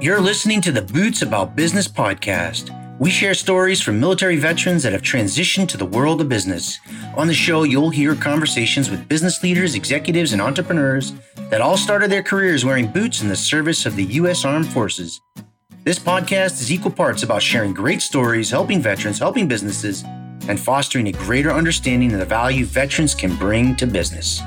You're listening to the Boots About Business podcast. We share stories from military veterans that have transitioned to the world of business. On the show, you'll hear conversations with business leaders, executives, and entrepreneurs that all started their careers wearing boots in the service of the U.S. Armed Forces. This podcast is equal parts about sharing great stories, helping veterans, helping businesses, and fostering a greater understanding of the value veterans can bring to business.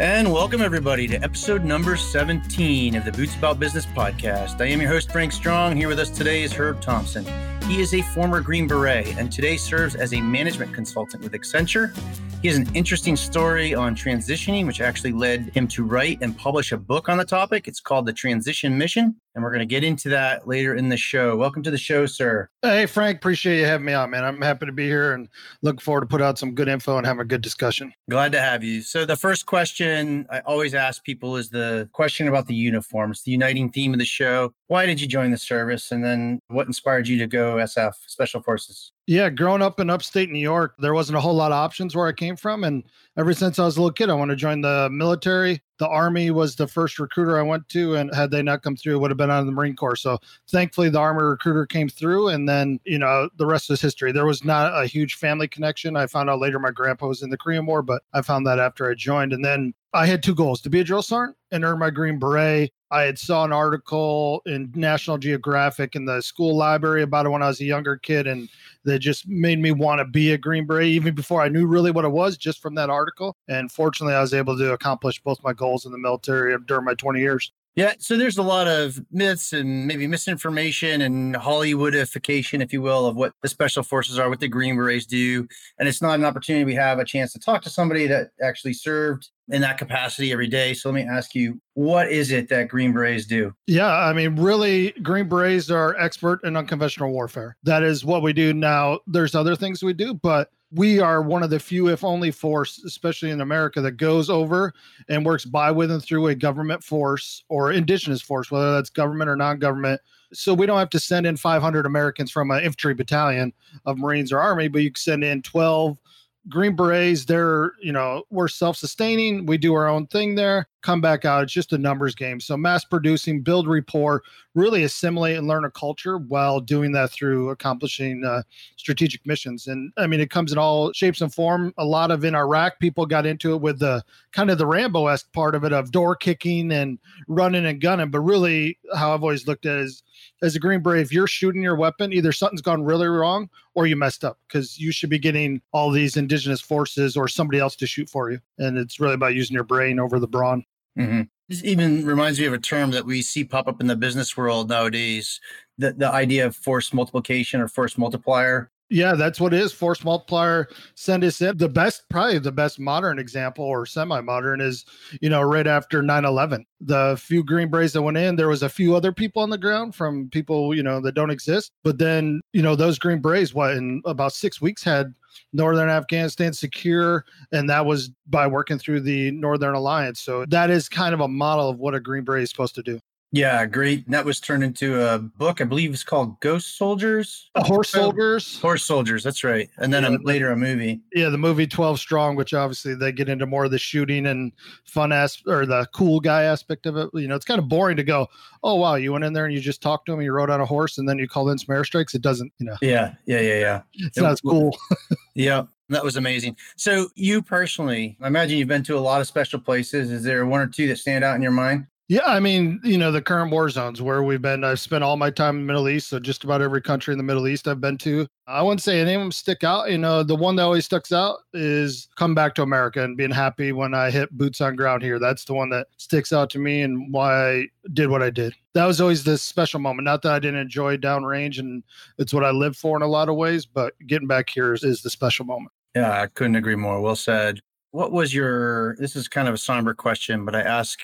And welcome, everybody, to episode number 17 of the Boots About Business podcast. I am your host, Frank Strong. Here with us today is Herb Thompson. He is a former Green Beret and today serves as a management consultant with Accenture he has an interesting story on transitioning, which actually led him to write and publish a book on the topic. It's called The Transition Mission. And we're going to get into that later in the show. Welcome to the show, sir. Hey, Frank. Appreciate you having me on, man. I'm happy to be here and looking forward to put out some good info and have a good discussion. Glad to have you. So, the first question I always ask people is the question about the uniforms, the uniting theme of the show. Why did you join the service? And then what inspired you to go SF, Special Forces? Yeah, growing up in upstate New York, there wasn't a whole lot of options where I came from. And ever since I was a little kid, I wanted to join the military. The Army was the first recruiter I went to. And had they not come through, it would have been out of the Marine Corps. So thankfully, the Army recruiter came through. And then, you know, the rest is history. There was not a huge family connection. I found out later my grandpa was in the Korean War, but I found that after I joined. And then I had two goals to be a drill sergeant and earn my Green Beret I had saw an article in National Geographic in the school library about it when I was a younger kid, and that just made me want to be a Green Beret even before I knew really what it was, just from that article. And fortunately, I was able to accomplish both my goals in the military during my 20 years. Yeah, so there's a lot of myths and maybe misinformation and Hollywoodification, if you will, of what the special forces are, what the Green Berets do. And it's not an opportunity we have a chance to talk to somebody that actually served in that capacity every day. So let me ask you, what is it that Green Berets do? Yeah, I mean, really, Green Berets are expert in unconventional warfare. That is what we do now. There's other things we do, but we are one of the few, if only force, especially in America, that goes over and works by, with, and through a government force or indigenous force, whether that's government or non government. So we don't have to send in 500 Americans from an infantry battalion of Marines or Army, but you can send in 12 Green Berets, they're, you know, we're self sustaining. We do our own thing there, come back out. It's just a numbers game. So, mass producing, build rapport, really assimilate and learn a culture while doing that through accomplishing uh, strategic missions. And I mean, it comes in all shapes and form. A lot of in Iraq, people got into it with the kind of the Rambo esque part of it of door kicking and running and gunning. But really, how I've always looked at it is as a Green Beret, if you're shooting your weapon, either something's gone really wrong or you messed up because you should be getting all these indigenous forces or somebody else to shoot for you. And it's really about using your brain over the brawn. Mm-hmm. This even reminds me of a term that we see pop up in the business world nowadays the, the idea of force multiplication or force multiplier. Yeah, that's what it is. Force multiplier, send us in. The best, probably the best modern example or semi modern is, you know, right after 9 11. The few Green Berets that went in, there was a few other people on the ground from people, you know, that don't exist. But then, you know, those Green Berets, what, in about six weeks had northern Afghanistan secure. And that was by working through the Northern Alliance. So that is kind of a model of what a Green Beret is supposed to do. Yeah, great. That was turned into a book. I believe it's called Ghost Soldiers. Uh, Horse Soldiers. Horse Soldiers. That's right. And then yeah, a, later a movie. Yeah, the movie Twelve Strong, which obviously they get into more of the shooting and fun ass or the cool guy aspect of it. You know, it's kind of boring to go, oh wow, you went in there and you just talked to him, you rode on a horse, and then you called in some airstrikes. It doesn't, you know. Yeah, yeah, yeah, yeah. It's it, not as cool. yeah. That was amazing. So, you personally, I imagine you've been to a lot of special places. Is there one or two that stand out in your mind? Yeah, I mean, you know, the current war zones where we've been. I've spent all my time in the Middle East, so just about every country in the Middle East I've been to. I wouldn't say any of them stick out. You know, the one that always sticks out is come back to America and being happy when I hit boots on ground here. That's the one that sticks out to me and why I did what I did. That was always this special moment. Not that I didn't enjoy downrange, and it's what I live for in a lot of ways, but getting back here is, is the special moment. Yeah, I couldn't agree more. Well said. What was your? This is kind of a somber question, but I ask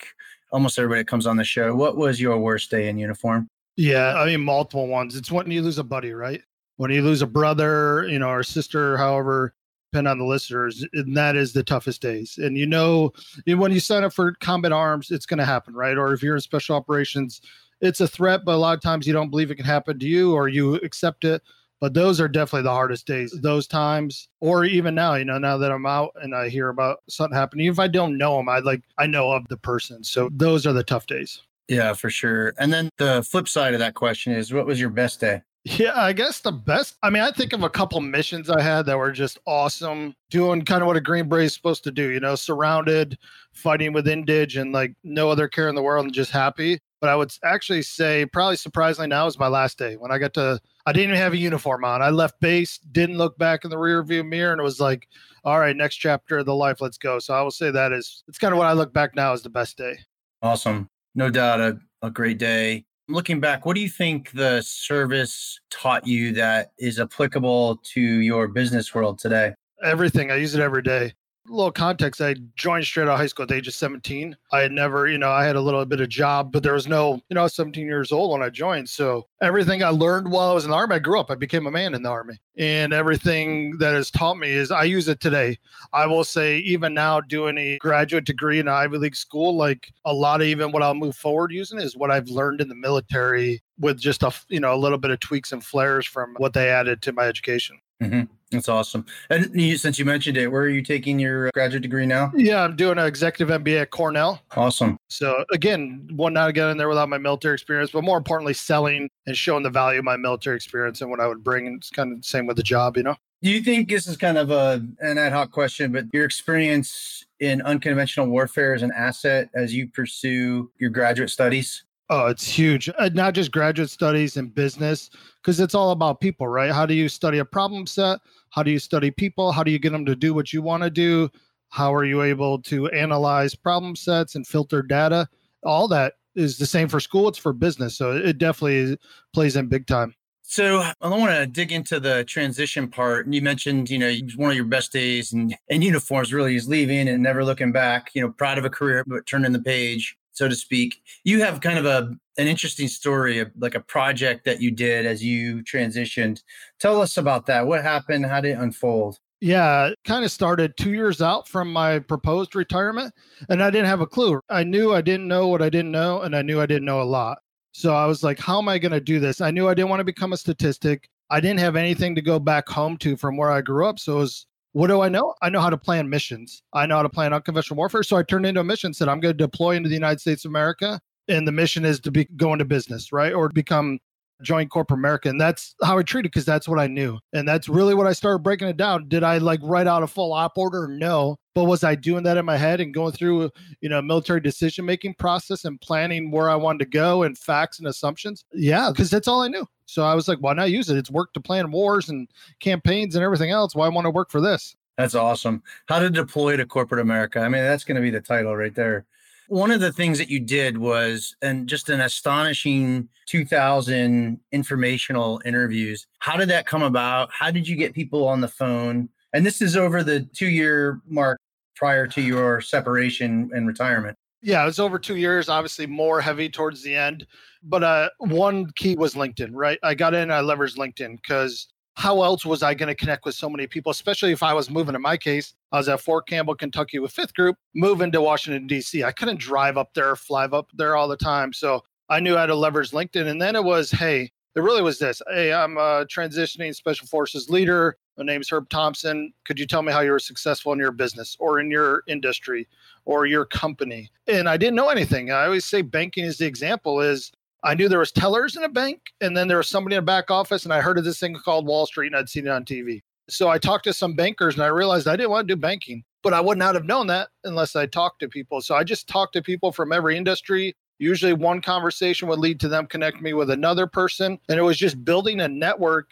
almost everybody that comes on the show. What was your worst day in uniform? Yeah, I mean multiple ones. It's when you lose a buddy, right? When you lose a brother, you know, or sister, however, depend on the listeners, and that is the toughest days. And you know, when you sign up for combat arms, it's going to happen, right? Or if you're in special operations, it's a threat, but a lot of times you don't believe it can happen to you, or you accept it but those are definitely the hardest days those times or even now you know now that i'm out and i hear about something happening if i don't know them i like i know of the person so those are the tough days Yeah, for sure. And then the flip side of that question is what was your best day? Yeah, I guess the best. I mean, I think of a couple missions I had that were just awesome, doing kind of what a Green Beret is supposed to do, you know, surrounded, fighting with Indige and like no other care in the world and just happy. But I would actually say, probably surprisingly, now is my last day when I got to, I didn't even have a uniform on. I left base, didn't look back in the rearview mirror, and it was like, all right, next chapter of the life, let's go. So I will say that is, it's kind of what I look back now as the best day. Awesome. No doubt a, a great day looking back, what do you think the service taught you that is applicable to your business world today? Everything. I use it every day little context, I joined straight out of high school at the age of 17. I had never, you know, I had a little bit of job, but there was no, you know, I was 17 years old when I joined. So everything I learned while I was in the army, I grew up. I became a man in the army. And everything that has taught me is I use it today. I will say, even now, doing a graduate degree in an Ivy League school, like a lot of even what I'll move forward using is what I've learned in the military with just a, you know, a little bit of tweaks and flares from what they added to my education. Mm-hmm. That's awesome. And you, since you mentioned it, where are you taking your uh, graduate degree now? Yeah, I'm doing an executive MBA at Cornell. Awesome. So again, one not get in there without my military experience, but more importantly, selling and showing the value of my military experience and what I would bring. And it's kind of the same with the job, you know. Do you think this is kind of a an ad hoc question, but your experience in unconventional warfare is an asset as you pursue your graduate studies? Oh, it's huge. Uh, not just graduate studies and business, because it's all about people, right? How do you study a problem set? How do you study people? How do you get them to do what you want to do? How are you able to analyze problem sets and filter data? All that is the same for school. It's for business. So it definitely plays in big time. So I want to dig into the transition part. And you mentioned, you know, one of your best days in uniforms really is leaving and never looking back, you know, proud of a career, but turning the page so to speak. You have kind of a an interesting story, like a project that you did as you transitioned. Tell us about that. What happened? How did it unfold? Yeah, kind of started two years out from my proposed retirement, and I didn't have a clue. I knew I didn't know what I didn't know, and I knew I didn't know a lot. So I was like, how am I going to do this? I knew I didn't want to become a statistic. I didn't have anything to go back home to from where I grew up. So it was what do I know? I know how to plan missions. I know how to plan unconventional warfare. So I turned into a mission, said I'm going to deploy into the United States of America. And the mission is to be go into business, right? Or become join corporate America. And that's how I treated because that's what I knew. And that's really what I started breaking it down. Did I like write out a full op order? No. But was I doing that in my head and going through, you know, military decision making process and planning where I wanted to go and facts and assumptions? Yeah, because that's all I knew. So I was like, why not use it? It's worked to plan wars and campaigns and everything else. Why want to work for this? That's awesome. How to deploy to corporate America. I mean, that's going to be the title right there. One of the things that you did was, and just an astonishing 2000 informational interviews. How did that come about? How did you get people on the phone? And this is over the two year mark prior to your separation and retirement. Yeah, it was over two years, obviously more heavy towards the end. But uh, one key was LinkedIn, right? I got in, I leveraged LinkedIn because how else was I going to connect with so many people, especially if I was moving? In my case, I was at Fort Campbell, Kentucky with Fifth Group, moving to Washington, D.C. I couldn't drive up there, fly up there all the time. So I knew how to leverage LinkedIn. And then it was, hey, it really was this. Hey, I'm a transitioning special forces leader. My name's Herb Thompson. Could you tell me how you were successful in your business or in your industry or your company? And I didn't know anything. I always say banking is the example is I knew there was tellers in a bank and then there was somebody in a back office and I heard of this thing called Wall Street and I'd seen it on TV. So I talked to some bankers and I realized I didn't want to do banking, but I would not have known that unless I talked to people. So I just talked to people from every industry. Usually one conversation would lead to them connect me with another person and it was just building a network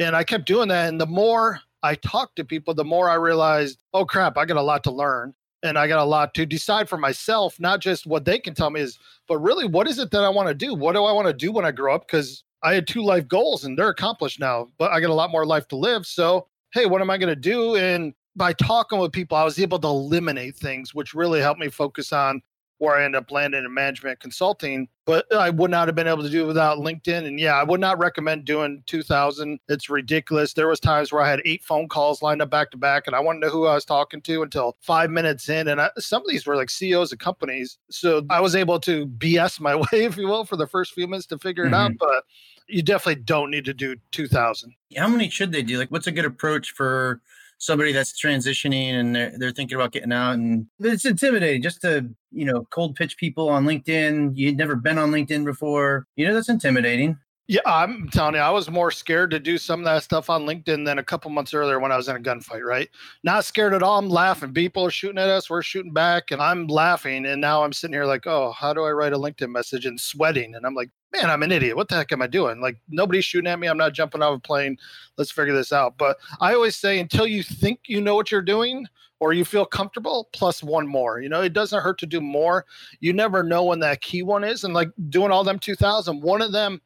and I kept doing that and the more I talked to people, the more I realized, oh crap, I got a lot to learn and I got a lot to decide for myself, not just what they can tell me is, but really what is it that I want to do? What do I want to do when I grow up? Because I had two life goals and they're accomplished now, but I got a lot more life to live. So, hey, what am I going to do? And by talking with people, I was able to eliminate things, which really helped me focus on where I end up landing in management consulting. But I would not have been able to do it without LinkedIn. And yeah, I would not recommend doing 2000. It's ridiculous. There was times where I had eight phone calls lined up back to back, and I wanted to know who I was talking to until five minutes in. And I, some of these were like CEOs of companies, so I was able to BS my way, if you will, for the first few minutes to figure it mm-hmm. out. But you definitely don't need to do 2000. How many should they do? Like, what's a good approach for somebody that's transitioning and they're, they're thinking about getting out and it's intimidating just to you know cold pitch people on linkedin. You'd never been on linkedin before. You know that's intimidating yeah, I'm telling you, I was more scared to do some of that stuff on LinkedIn than a couple months earlier when I was in a gunfight, right? Not scared at all. I'm laughing. People are shooting at us. We're shooting back, and I'm laughing. And now I'm sitting here like, oh, how do I write a LinkedIn message and sweating? And I'm like, man, I'm an idiot. What the heck am I doing? Like, nobody's shooting at me. I'm not jumping off a plane. Let's figure this out. But I always say, until you think you know what you're doing, or you feel comfortable, plus one more. You know, it doesn't hurt to do more. You never know when that key one is. And like doing all them 2000, one of them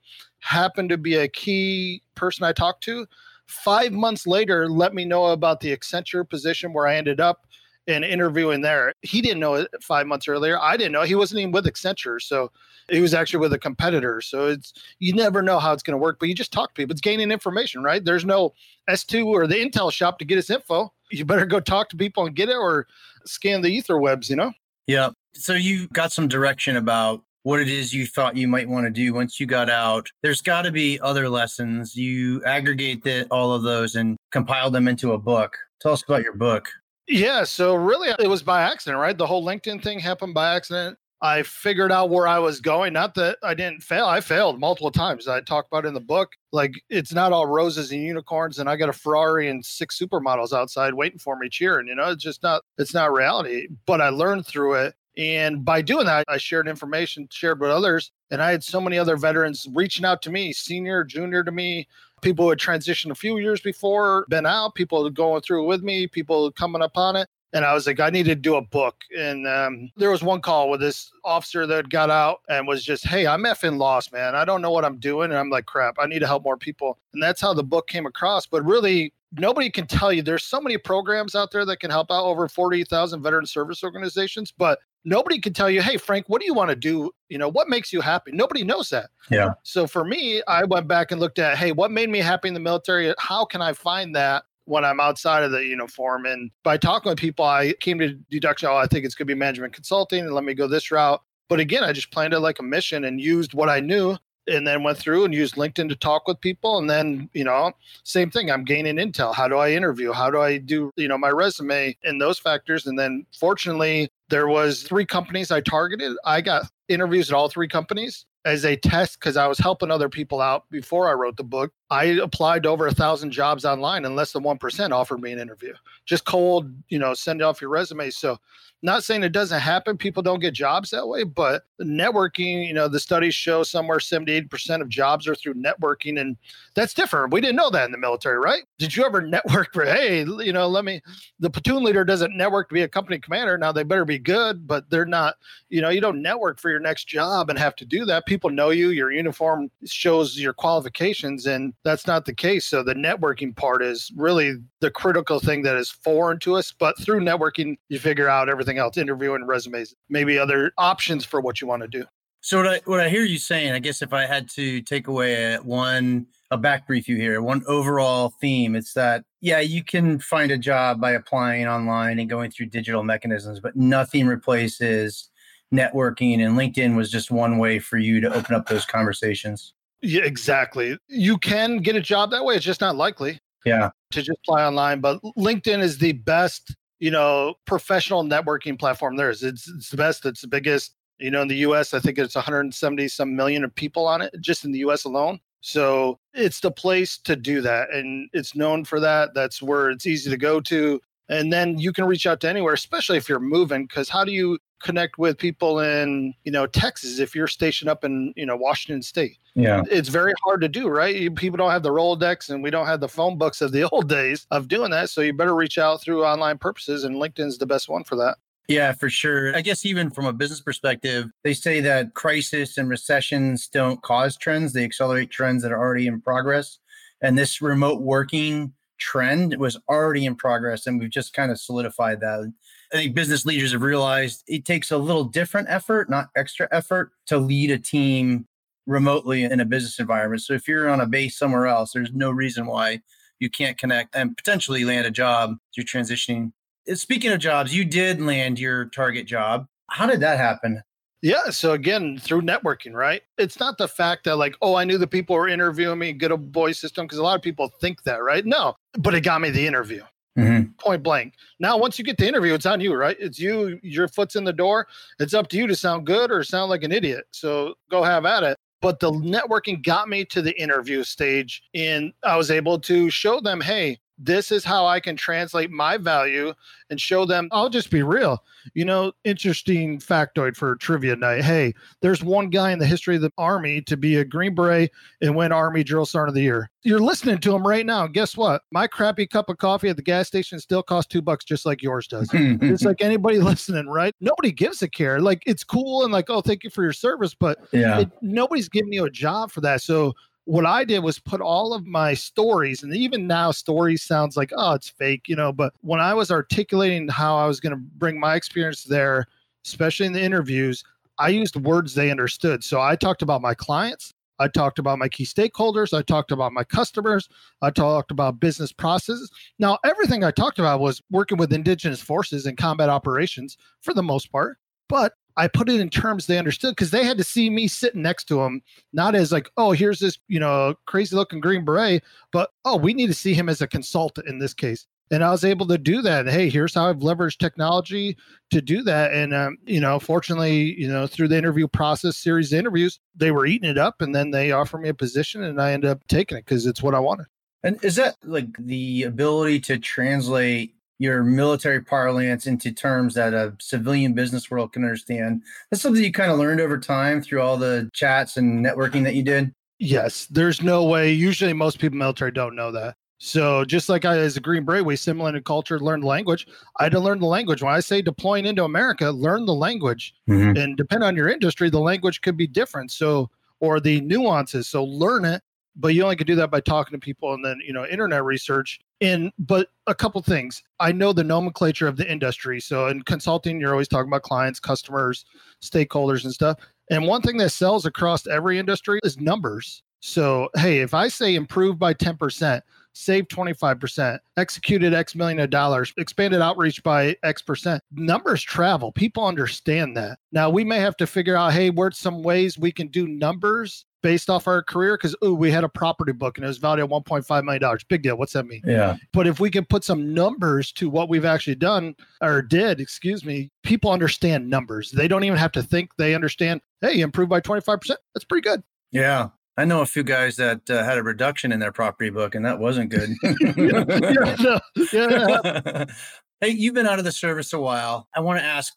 happened to be a key person I talked to. Five months later, let me know about the Accenture position where I ended up in interviewing there. He didn't know it five months earlier. I didn't know. He wasn't even with Accenture. So he was actually with a competitor. So it's you never know how it's going to work, but you just talk to people. It's gaining information, right? There's no S2 or the Intel shop to get us info. You better go talk to people and get it or scan the ether webs, you know? Yeah. So you got some direction about what it is you thought you might want to do once you got out. There's got to be other lessons. You aggregate the, all of those and compile them into a book. Tell us about your book. Yeah, so really it was by accident, right? The whole LinkedIn thing happened by accident. I figured out where I was going. Not that I didn't fail. I failed multiple times. I talk about in the book. Like it's not all roses and unicorns, and I got a Ferrari and six supermodels outside waiting for me cheering. You know, it's just not. It's not reality. But I learned through it, and by doing that, I shared information, shared with others. And I had so many other veterans reaching out to me, senior, junior to me, people who had transitioned a few years before, been out, people going through with me, people coming upon it. And I was like, I need to do a book. And um, there was one call with this officer that got out and was just, Hey, I'm effing lost, man. I don't know what I'm doing. And I'm like, crap, I need to help more people. And that's how the book came across. But really, nobody can tell you there's so many programs out there that can help out over 40,000 veteran service organizations, but nobody can tell you, hey, Frank, what do you want to do? You know, what makes you happy? Nobody knows that. Yeah. So for me, I went back and looked at, hey, what made me happy in the military? How can I find that? When I'm outside of the uniform, and by talking with people, I came to deduction. Oh, I think it's going to be management consulting, and let me go this route. But again, I just planned it like a mission and used what I knew and then went through and used LinkedIn to talk with people. And then, you know, same thing. I'm gaining intel. How do I interview? How do I do, you know, my resume and those factors? And then fortunately, there was three companies I targeted. I got interviews at all three companies as a test because I was helping other people out before I wrote the book. I applied to over a thousand jobs online and less than 1% offered me an interview. Just cold, you know, send off your resume. So not saying it doesn't happen. People don't get jobs that way, but networking, you know, the studies show somewhere 78% of jobs are through networking. And that's different. We didn't know that in the military, right? Did you ever network for, hey, you know, let me, the platoon leader doesn't network to be a company commander. Now they better be good, but they're not, you know, you don't network for your next job and have to do that. People know you, your uniform shows your qualifications, and that's not the case. So the networking part is really the critical thing that is foreign to us. But through networking, you figure out everything else, interviewing resumes, maybe other options for what you want to do. So what I what I hear you saying, I guess if I had to take away one a back brief you here, one overall theme, it's that yeah, you can find a job by applying online and going through digital mechanisms, but nothing replaces networking and LinkedIn was just one way for you to open up those conversations. Yeah, exactly. You can get a job that way. It's just not likely. Yeah. To just apply online. But LinkedIn is the best, you know, professional networking platform there is. It's, it's the best, it's the biggest. You know, in the US, I think it's 170 some million of people on it just in the US alone. So it's the place to do that. And it's known for that. That's where it's easy to go to. And then you can reach out to anywhere, especially if you're moving, because how do you connect with people in you know Texas if you're stationed up in you know Washington State. Yeah, it's very hard to do, right? People don't have the Rolodex, and we don't have the phone books of the old days of doing that. So you better reach out through online purposes, and LinkedIn's the best one for that. Yeah, for sure. I guess even from a business perspective, they say that crisis and recessions don't cause trends; they accelerate trends that are already in progress. And this remote working trend was already in progress, and we've just kind of solidified that. I think business leaders have realized it takes a little different effort, not extra effort, to lead a team remotely in a business environment. So if you're on a base somewhere else, there's no reason why you can't connect and potentially land a job you're transitioning. Speaking of jobs, you did land your target job. How did that happen? Yeah. So again, through networking, right? It's not the fact that like, oh, I knew the people were interviewing me, good old boy system, because a lot of people think that, right? No, but it got me the interview Mm-hmm. Point blank. Now, once you get the interview, it's on you, right? It's you, your foot's in the door. It's up to you to sound good or sound like an idiot. So go have at it. But the networking got me to the interview stage, and I was able to show them, hey, this is how I can translate my value and show them. I'll just be real. You know, interesting factoid for trivia night. Hey, there's one guy in the history of the Army to be a Green Beret and win Army Drill Sergeant of the Year. You're listening to him right now. Guess what? My crappy cup of coffee at the gas station still costs two bucks, just like yours does. it's like anybody listening, right? Nobody gives a care. Like it's cool and like, oh, thank you for your service, but yeah, it, nobody's giving you a job for that. So what I did was put all of my stories, and even now, stories sounds like, oh, it's fake, you know. But when I was articulating how I was going to bring my experience there, especially in the interviews, I used words they understood. So I talked about my clients, I talked about my key stakeholders, I talked about my customers, I talked about business processes. Now, everything I talked about was working with indigenous forces and combat operations for the most part. But I put it in terms they understood because they had to see me sitting next to him, not as like, oh, here's this, you know, crazy looking green beret, but oh, we need to see him as a consultant in this case. And I was able to do that. Hey, here's how I've leveraged technology to do that. And um, you know, fortunately, you know, through the interview process, series of interviews, they were eating it up, and then they offered me a position, and I ended up taking it because it's what I wanted. And is that like the ability to translate your military parlance into terms that a civilian business world can understand. That's something you kind of learned over time through all the chats and networking that you did. Yes, there's no way. Usually, most people military don't know that. So just like I, as a Green Beret, we assimilated culture, learned language. I had to learn the language. When I say deploying into America, learn the language. Mm-hmm. And depend on your industry, the language could be different. So or the nuances. So learn it but you only can do that by talking to people and then you know internet research and but a couple things i know the nomenclature of the industry so in consulting you're always talking about clients customers stakeholders and stuff and one thing that sells across every industry is numbers so hey if i say improve by 10% save 25%, executed X million of dollars, expanded outreach by X percent. Numbers travel. People understand that. Now we may have to figure out, hey, where's some ways we can do numbers based off our career? Because oh we had a property book and it was valued at 1.5 million dollars. Big deal. What's that mean? Yeah. But if we can put some numbers to what we've actually done or did excuse me people understand numbers. They don't even have to think. They understand hey improve by 25% that's pretty good. Yeah. I know a few guys that uh, had a reduction in their property book, and that wasn't good. yeah, yeah. hey, you've been out of the service a while. I want to ask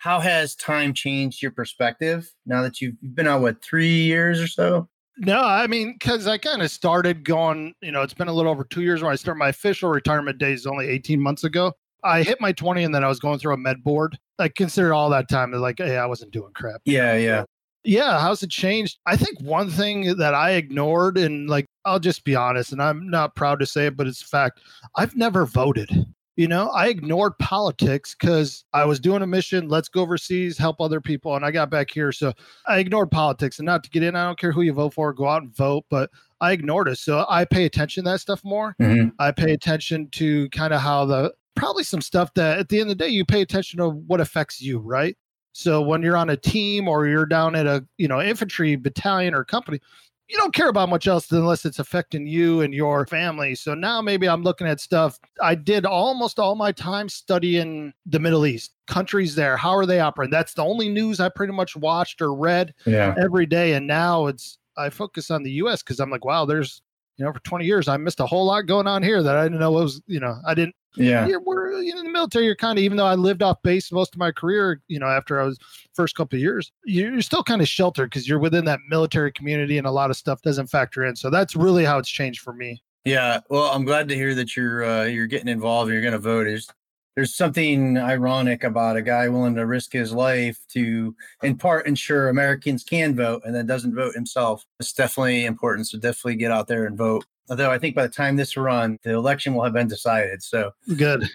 how has time changed your perspective now that you've been out what three years or so? No i mean because i kind of started going you know it's been a little over two years when i started my official retirement days only 18 months ago. I hit my 20 and then i was going through a med board. I considered all that time like hey i wasn't doing crap. Yeah yeah. Yeah how's it changed? I think one thing that i ignored and like i'll just be honest and i'm not proud to say it but it's a fact i've never voted you know, I ignored politics because I was doing a mission. Let's go overseas, help other people. And I got back here. So I ignored politics and not to get in. I don't care who you vote for, go out and vote. But I ignored it. So I pay attention to that stuff more. Mm-hmm. I pay attention to kind of how the probably some stuff that at the end of the day, you pay attention to what affects you, right? So when you're on a team or you're down at a you know infantry battalion or company, you don't care about much else unless it's affecting you and your family. So now maybe I'm looking at stuff. I did almost all my time studying the Middle East, countries there. How are they operating? That's the only news I pretty much watched or read yeah. every day. And now it's I focus on the US because I'm like, wow, there's you know, for 20 years, I missed a whole lot going on here that I didn't know was, you know, I didn't. Yeah. We're you know, in the military. You're kind of, even though I lived off base most of my career, you know, after I was first couple of years, you're still kind of sheltered because you're within that military community and a lot of stuff doesn't factor in. So that's really how it's changed for me. Yeah, well, I'm glad to hear that you're uh, you're getting involved and you're going to vote. Is there's something ironic about a guy willing to risk his life to, in part, ensure Americans can vote and then doesn't vote himself. It's definitely important. So definitely get out there and vote. Although I think by the time this run, the election will have been decided. So good.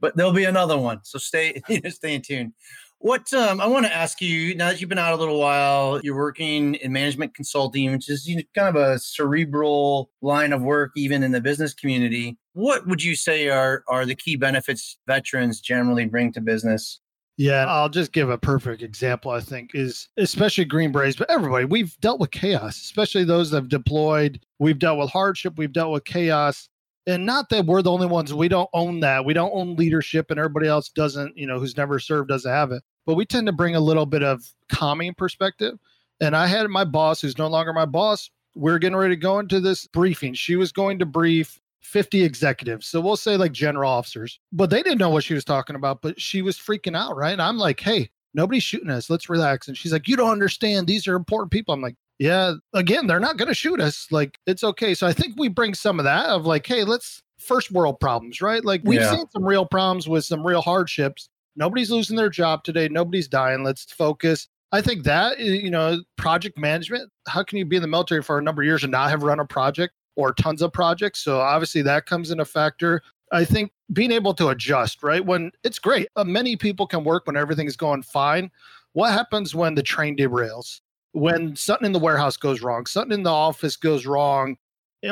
But there'll be another one. So stay stay in tune. What um, I want to ask you now that you've been out a little while, you're working in management consulting, which is kind of a cerebral line of work, even in the business community. What would you say are are the key benefits veterans generally bring to business? Yeah, I'll just give a perfect example. I think is especially Green Berets, but everybody we've dealt with chaos, especially those that have deployed. We've dealt with hardship. We've dealt with chaos And not that we're the only ones. We don't own that. We don't own leadership, and everybody else doesn't. You know, who's never served doesn't have it. But we tend to bring a little bit of calming perspective. And I had my boss, who's no longer my boss. We we're getting ready to go into this briefing. She was going to brief 50 executives. So we'll say like general officers, but they didn't know what she was talking about, but she was freaking out, right? And I'm like, hey, nobody's shooting us. Let's relax. And she's like, you don't understand. These are important people. I'm like, yeah, again, they're not going to shoot us. Like, it's okay. So I think we bring some of that of like, hey, let's first world problems, right? Like, we've yeah. seen some real problems with some real hardships. Nobody's losing their job today. Nobody's dying. Let's focus. I think that, you know, project management, how can you be in the military for a number of years and not have run a project or tons of projects? So obviously that comes in a factor. I think being able to adjust, right? When it's great, uh, many people can work when everything is going fine. What happens when the train derails? When something in the warehouse goes wrong, something in the office goes wrong,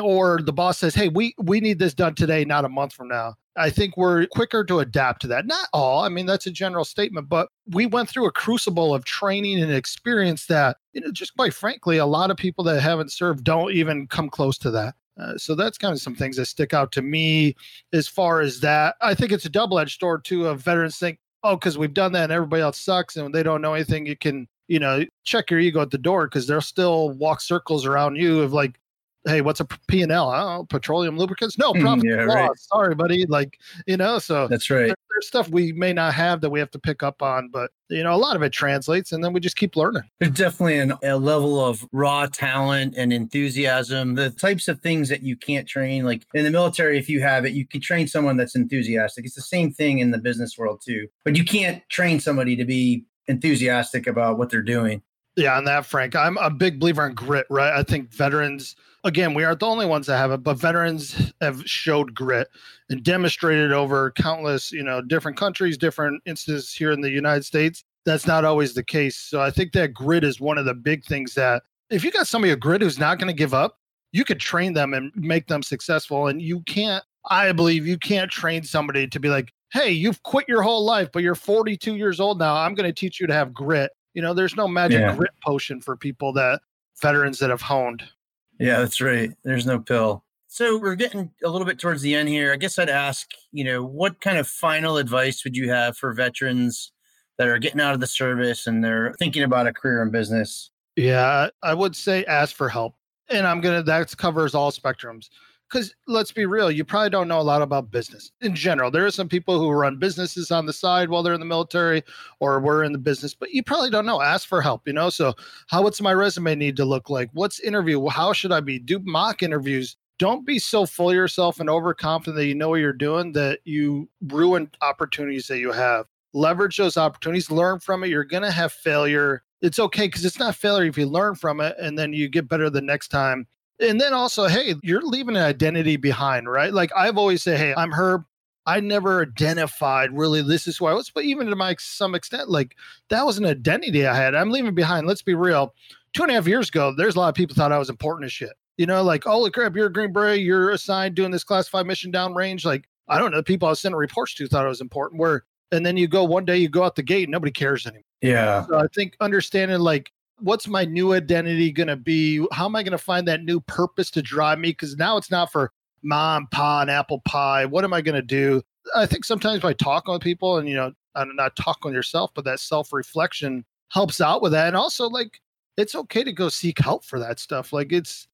or the boss says, "Hey, we we need this done today, not a month from now." I think we're quicker to adapt to that. Not all, I mean, that's a general statement, but we went through a crucible of training and experience that, you know, just quite frankly, a lot of people that haven't served don't even come close to that. Uh, so that's kind of some things that stick out to me as far as that. I think it's a double edged sword too of veterans think, oh, because we've done that and everybody else sucks and they don't know anything, you can, you know, check your ego at the door because they'll still walk circles around you of like, hey, what's a P and L? Oh, petroleum lubricants? No, hmm, profit yeah. Right. Sorry, buddy. Like, you know, so that's right. There, there's stuff we may not have that we have to pick up on, but you know, a lot of it translates, and then we just keep learning. There's definitely an, a level of raw talent and enthusiasm. The types of things that you can't train, like in the military, if you have it, you can train someone that's enthusiastic. It's the same thing in the business world too, but you can't train somebody to be enthusiastic about what they're doing. Yeah, on that, Frank, I'm a big believer in grit, right? I think veterans, again, we aren't the only ones that have it, but veterans have showed grit and demonstrated over countless, you know, different countries, different instances here in the United States. That's not always the case. So I think that grit is one of the big things that if you got somebody a grit who's not going to give up, you could train them and make them successful. And you can't, I believe, you can't train somebody to be like, hey, you've quit your whole life, but you're 42 years old now. I'm going to teach you to have grit you know, there's no magic yeah. grit potion for people that veterans that have honed. Yeah, that's right. There's no pill. So we're getting a little bit towards the end here. I guess I'd ask, you know, what kind of final advice would you have for veterans that are getting out of the service and they're thinking about a career in business? Yeah, I would say ask for help. And I'm going to, that covers all spectrums because let's be real, you probably don't know a lot about business in general. There are some people who run businesses on the side while they're in the military or we're in the business, but you probably don't know. Ask for help, you know? So, how what's my resume need to look like? What's interview? How should I be? Do mock interviews. Don't be so full of yourself and overconfident that you know what you're doing that you ruin opportunities that you have. Leverage those opportunities, learn from it. You're going to have failure. It's okay because it's not failure if you learn from it and then you get better the next time and then also, hey, you're leaving an identity behind, right? Like I've always said, hey, I'm Herb. I never identified really this is who I was, but even to my some extent, like that was an identity I had. I'm leaving behind. Let's be real. Two and a half years ago, there's a lot of people thought I was important as shit. You know, like, holy crap, you're a Green Beret, you're assigned doing this classified mission downrange. Like, I don't know, the people I was sending reports to thought I was important. Where and then you go one day, you go out the gate, nobody cares anymore. Yeah. So I think understanding like what's my new identity going to be? How am I going to find that new purpose to drive me? Because now it's not for mom, pa, and apple pie. What am I going to do? I think sometimes by talking with people and, you know, I'm not talking yourself, but that self reflection helps out with that. And also, like, it's okay to go seek help for that stuff. Like, it's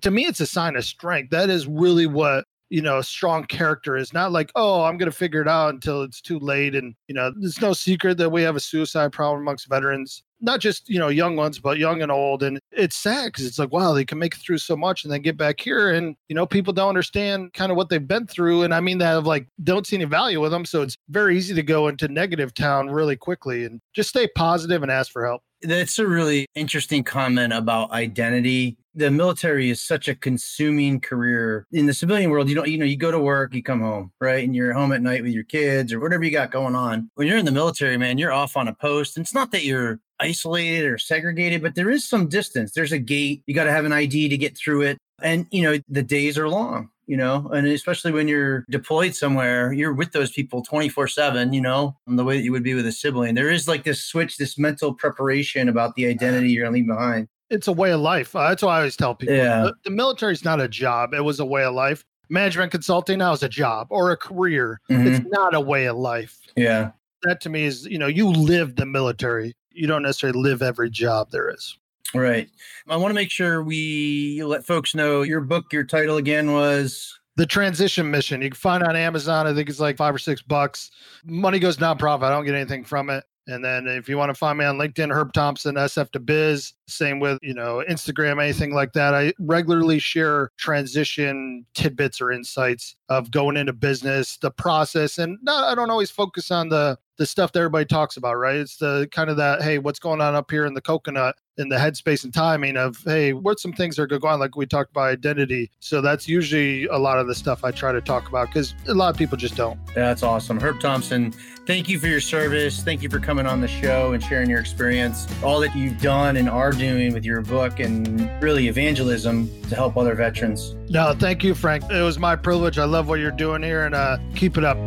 to me, it's a sign of strength. That is really what you know, a strong character is not like, oh, I'm going to figure it out until it's too late. And, you know, there's no secret that we have a suicide problem amongst veterans, not just, you know, young ones, but young and old. And it's sad because it's like, wow, they can make it through so much and then get back here. And, you know, people don't understand kind of what they've been through. And I mean that of like, don't see any value with them. So it's very easy to go into negative town really quickly and just stay positive and ask for help. That's a really interesting comment about identity the military is such a consuming career. In the civilian world, you don't, you know, you go to work, you come home, right? And you're home at night with your kids or whatever you got going on. When you're in the military, man, you're off on a post. And it's not that you're isolated or segregated, but there is some distance. There's a gate. You got to have an ID to get through it. And, you know, the days are long, you know, and especially when you're deployed somewhere, you're with those people 24 7, you know, the way that you would be with a sibling. There is like this switch, this mental preparation about the identity you're going to leave behind it's a way of life. Uh, that's what I always tell people. Yeah. The, the military is not a job; it was a way of life. management consulting now is a job or a career. Mhm. It's not a way of life. Yeah. That to me is, you know, you live the military. You don't necessarily live every job there is. Right. I want to make sure we let folks know your book, your title again was The transition mission you can find on Amazon. I think it's like five or six bucks. Money goes nonprofit. I don't get anything from it. And then if you want to find me on LinkedIn, Herb Thompson, SF to Biz, same with, you know, Instagram, anything like that. I regularly share transition tidbits or insights of going into business, the process. And not, I don't always focus on the the stuff that everybody talks about, right? It's the kind of that, hey, what's going on up here in the coconut in the headspace and timing of, hey, what's some things are going on? Like we talked about identity. So that's usually a lot of the stuff I try to talk about because a lot of people just don't. That's awesome. Herb Thompson, thank you for your service. Thank you for coming on the show and sharing your experience, all that you've done and are doing with your book and really evangelism to help other veterans. No, thank you, Frank. It was my privilege. I love what you're doing here and uh, keep it up.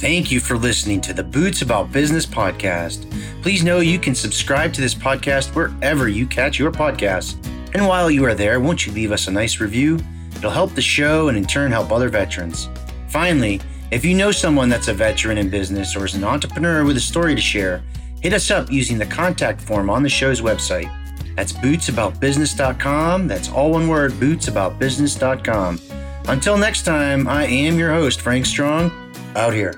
Thank you for listening to the Boots About Business podcast. Please know you can subscribe to this podcast wherever you catch your podcasts. And while you are there, won't you leave us a nice review? It'll help the show and in turn help other veterans. Finally, if you know someone that's a veteran in business or is an entrepreneur with a story to share, hit us up using the contact form on the show's website. That's bootsaboutbusiness.com. That's all one word, bootsaboutbusiness.com. Until next time, I am your host, Frank Strong, out here.